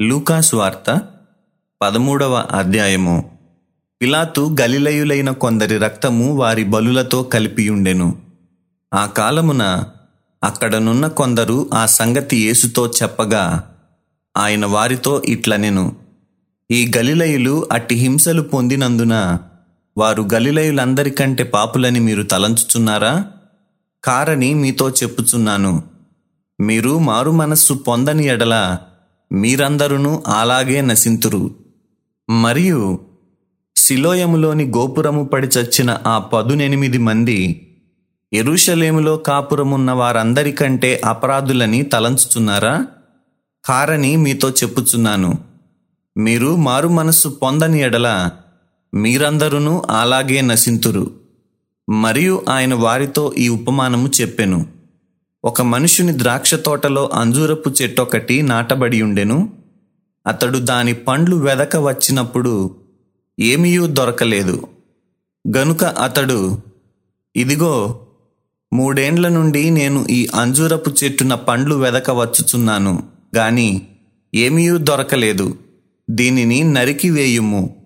లూకాసువార్త పదమూడవ అధ్యాయము. పిలాతు గలిలయులైన కొందరి రక్తము వారి బలులతో కలిపియుండెను. ఆ కాలమున అక్కడనున్న కొందరు ఆ సంగతి యేసుతో చెప్పగా ఆయన వారితో ఇట్లనెను. ఈ గలిలయులు అట్టి హింసలు పొందినందున వారు గలిలయులందరికంటే పాపులని మీరు తలంచుచున్నారా? కారని మీతో చెప్పుచున్నాను. మీరు మారు మనస్సు పొందని ఎడల మీరందరూ అలాగే నశింతురు. మరియు శిలోయములోని గోపురము పడి చచ్చిన ఆ పదునెనిమిది మంది ఎరుషలేములో కాపురమున్న వారందరికంటే అపరాధులని తలంచుతున్నారా? కారని మీతో చెప్పుచున్నాను. మీరు మారు మనస్సు పొందని ఎడల మీరందరూ అలాగే నశింతురు. మరియు ఆయన వారితో ఈ ఉపమానము చెప్పెను. ఒక మనుషుని ద్రాక్ష తోటలో అంజూరపు చెట్టొకటి నాటబడి ఉండెను. అతడు దాని పండ్లు వెదక వచ్చినప్పుడు ఏమీయూ దొరకలేదు. గనుక అతడు ఇదిగో మూడేండ్ల నుండి నేను ఈ అంజూరపు చెట్టున పండ్లు వెదక వచ్చుచున్నాను గాని ఏమీయూ దొరకలేదు. దీనిని నరికివేయుము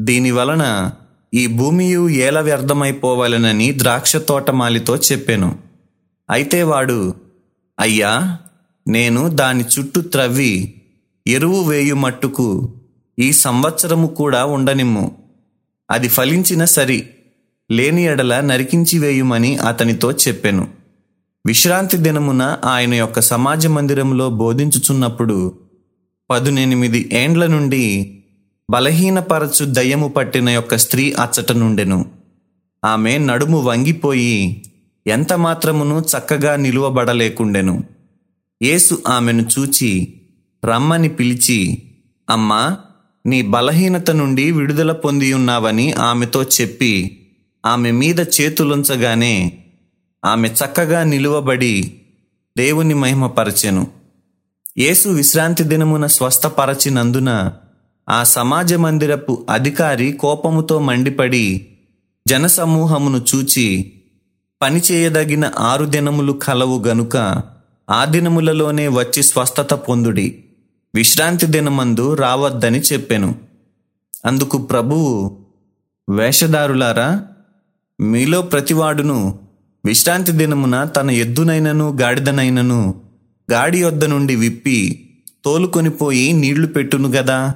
దీని వలన ఈ భూమియు ఏల వ్యర్థమైపోవాలనని ద్రాక్ష తోటమాలితో చెప్పాను. అయితే వాడు అయ్యా నేను దాని చుట్టూ త్రవ్వి ఎరువు వేయు మట్టుకు ఈ సంవత్సరము కూడా ఉండనిమ్ము. అది ఫలించిన సరి లేని ఎడల నరికించి వేయుమని అతనితో చెప్పెను. విశ్రాంతి దినమున ఆయన యొక్క సమాజ మందిరంలో బోధించుచున్నప్పుడు పదునెనిమిది ఏండ్ల నుండి బలహీనపరచు దయ్యము పట్టిన యొక్క స్త్రీ అచ్చట నుండెను. ఆమె నడుము వంగిపోయి ఎంత మాత్రమును చక్కగా నిలువబడలేకుండెను. యేసు ఆమెను చూచి రమ్మని పిలిచి అమ్మా నీ బలహీనత నుండి విడుదల పొంది ఉన్నావని ఆమెతో చెప్పి ఆమె మీద చేతులుంచగానే ఆమె చక్కగా నిలువబడి దేవుని మహిమపరచెను. యేసు విశ్రాంతి దినమున స్వస్థపరచినందున ఆ సమాజ మందిరపు అధికారి కోపముతో మండిపడి జనసమూహమును చూచి పని చేయదగిన ఆరు దినములు కలవు గనుక ఆ దినములలోనే వచ్చి స్వస్థత పొందుడి. విశ్రాంతి దినమందు రావద్దని చెప్పెను. అందుకు ప్రభువు వేషధారులారా మీలో ప్రతివాడును విశ్రాంతి దినమున తన ఎద్దునైనను గాడిదనైనను గాడి వద్ద నుండి విప్పి తోలుకొని పోయి నీళ్ళు పెట్టును గదా.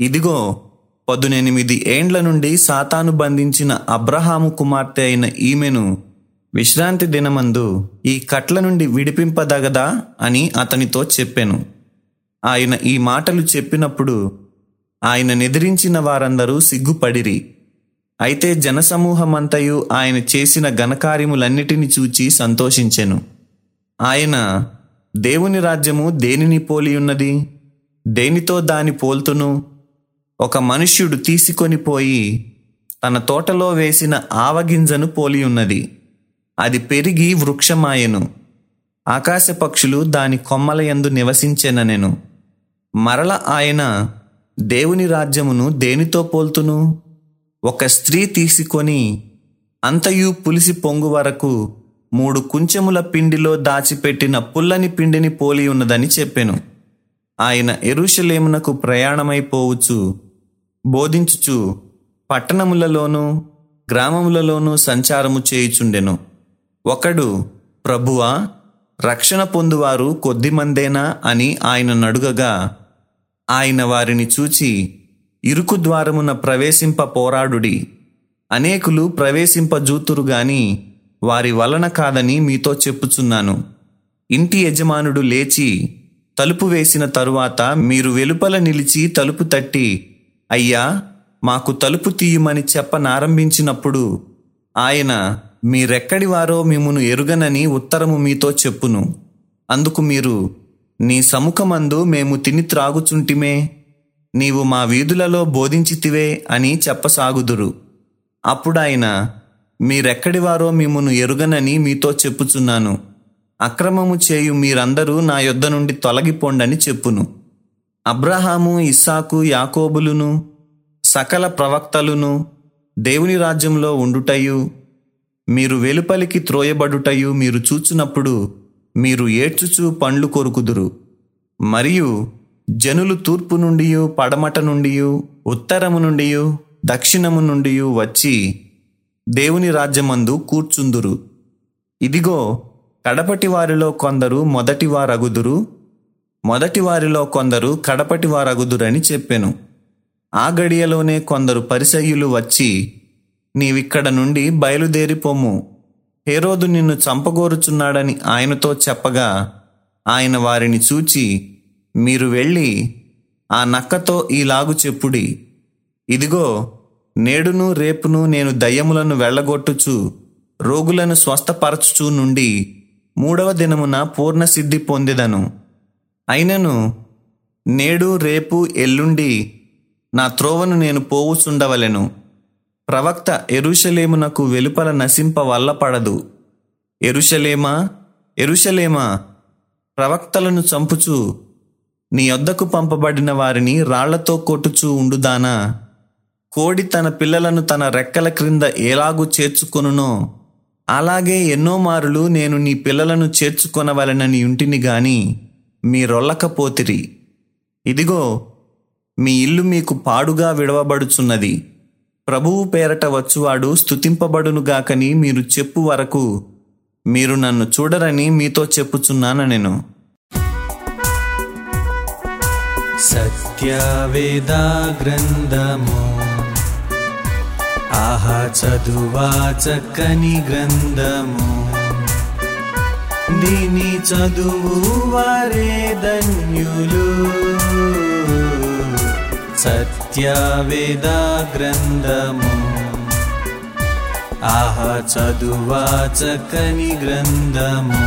ఇదిగో పదునెనిమిది ఏండ్ల నుండి సాతాను బంధించిన అబ్రహాము కుమార్తె అయిన ఈమెను విశ్రాంతి దినమందు ఈ కట్ల నుండి విడిపింపదగదా అని అతనితో చెప్పాను. ఆయన ఈ మాటలు చెప్పినప్పుడు ఆయన నిద్రించిన వారందరూ సిగ్గుపడిరి. అయితే జనసమూహమంతయు ఆయన చేసిన ఘనకార్యములన్నిటిని చూచి సంతోషించెను. ఆయన దేవుని రాజ్యము దేనిని పోలియున్నది? దేనితో దాని పోల్తును? ఒక మనుష్యుడు తీసుకొని పోయి తన తోటలో వేసిన ఆవగింజను పోలియున్నది. అది పెరిగి వృక్షమాయెను. ఆకాశ పక్షులు దాని కొమ్మల యందు నివసించెననెను. మరల ఆయన దేవుని రాజ్యమును దేనితో పోల్తును? ఒక స్త్రీ తీసుకొని అంతయు పులిసి పొంగు వరకు మూడు కుంచెముల పిండిలో దాచిపెట్టిన పుల్లని పిండిని పోలి ఉన్నదని చెప్పెను. ఆయన ఎరుషలేమునకు ప్రయాణమైపోవచ్చు బోధించుచు పట్టణములలోనూ గ్రామములలోనూ సంచారము చేయుచుండెను. ఒకడు ప్రభువా రక్షణ పొందువారు కొద్దిమందేనా అని ఆయన నడుగగా ఆయన వారిని చూచి ఇరుకు ద్వారమున ప్రవేశింప పోరాడుడి. అనేకులు ప్రవేశింప జూతురు గాని వారి వలన కాదని మీతో చెప్పుచున్నాను. ఇంటి యజమానుడు లేచి తలుపు వేసిన తరువాత మీరు వెలుపల నిలిచి తలుపు తట్టి అయ్యా మాకు తలుపు తీయమని చెప్పనారంభించినప్పుడు ఆయన మీరెక్కడి వారో మిమ్మును ఎరుగనని ఉత్తరము మీతో చెప్పును. అందుకు మీరు నీ సముఖమందు మేము తిని త్రాగుచుంటిమే నీవు మా వీధులలో బోధించితివే అని చెప్పసాగుదురు. అప్పుడాయన మీరెక్కడి వారో మిమ్మును ఎరుగనని మీతో చెప్పుచున్నాను. అక్రమము చేయు మీరందరూ నా యొద్ద నుండి తొలగిపోండని చెప్పును. అబ్రహాము ఇస్సాకు యాకోబులును సకల ప్రవక్తలును దేవుని రాజ్యంలో ఉండుటయు మీరు వెలుపలికి త్రోయబడుటయు మీరు చూచినప్పుడు మీరు ఏడ్చుచూ పండ్లు కొరుకుదురు. మరియు జనులు తూర్పు నుండి పడమట నుండి ఉత్తరము నుండి దక్షిణము నుండి వచ్చి దేవుని రాజ్యమందు కూర్చుందురు. ఇదిగో కడపటి వారిలో కొందరు మొదటి వారగుదురు మొదటి వారిలో కొందరు కడపటి వారగుదురని చెప్పెను. ఆ గడియలోనే కొందరు పరిసయ్యులు వచ్చి నీవిక్కడ నుండి బయలుదేరిపోము. హేరోదు నిన్ను చంపగోరుచున్నాడని ఆయనతో చెప్పగా ఆయన వారిని చూచి మీరు వెళ్ళి ఆ నక్కతో ఈలాగు చెప్పుడి. ఇదిగో నేడును రేపును నేను దయ్యములను వెళ్ళగొట్టుచు రోగులను స్వస్థపరచుచు నుండి మూడవ దినమున పూర్ణసిద్ధి పొందిదను. అయినను నేడు రేపు ఎల్లుండి నా త్రోవను నేను పోవుచుండవలెను. ప్రవక్త ఎరుషలేమునకు వెలుపల నశింప వల్లపడదు ఎరుషలేమా ఎరుషలేమా ప్రవక్తలను చంపుచు నీ వద్దకు పంపబడిన వారిని రాళ్ళతో కొట్టుచూ ఉండుదానా? కోడి తన పిల్లలను తన రెక్కల క్రింద ఎలాగూ చేర్చుకొనునో అలాగే ఎన్నో మారులు నేను నీ పిల్లలను చేర్చుకొనవలెనని ఇంటిని గాని మీరొల్లకపోతిరి ఇదిగో మీ ఇల్లు మీకు పాడుగా విడవబడుచున్నది. ప్రభువు పేరట వచ్చువాడు స్థుతింపబడునుగాకని మీరు చెప్పు వరకు మీరు నన్ను చూడరని మీతో చెప్పుచున్నాను నేను సత్యవేదా గ్రంథము ఆహా చదువా చక్కని గ్రంథము దీని చదువు వారే ధన్యులు. సత్యవేదా గ్రంథము ఆహా చదువా చక్కని గ్రంథము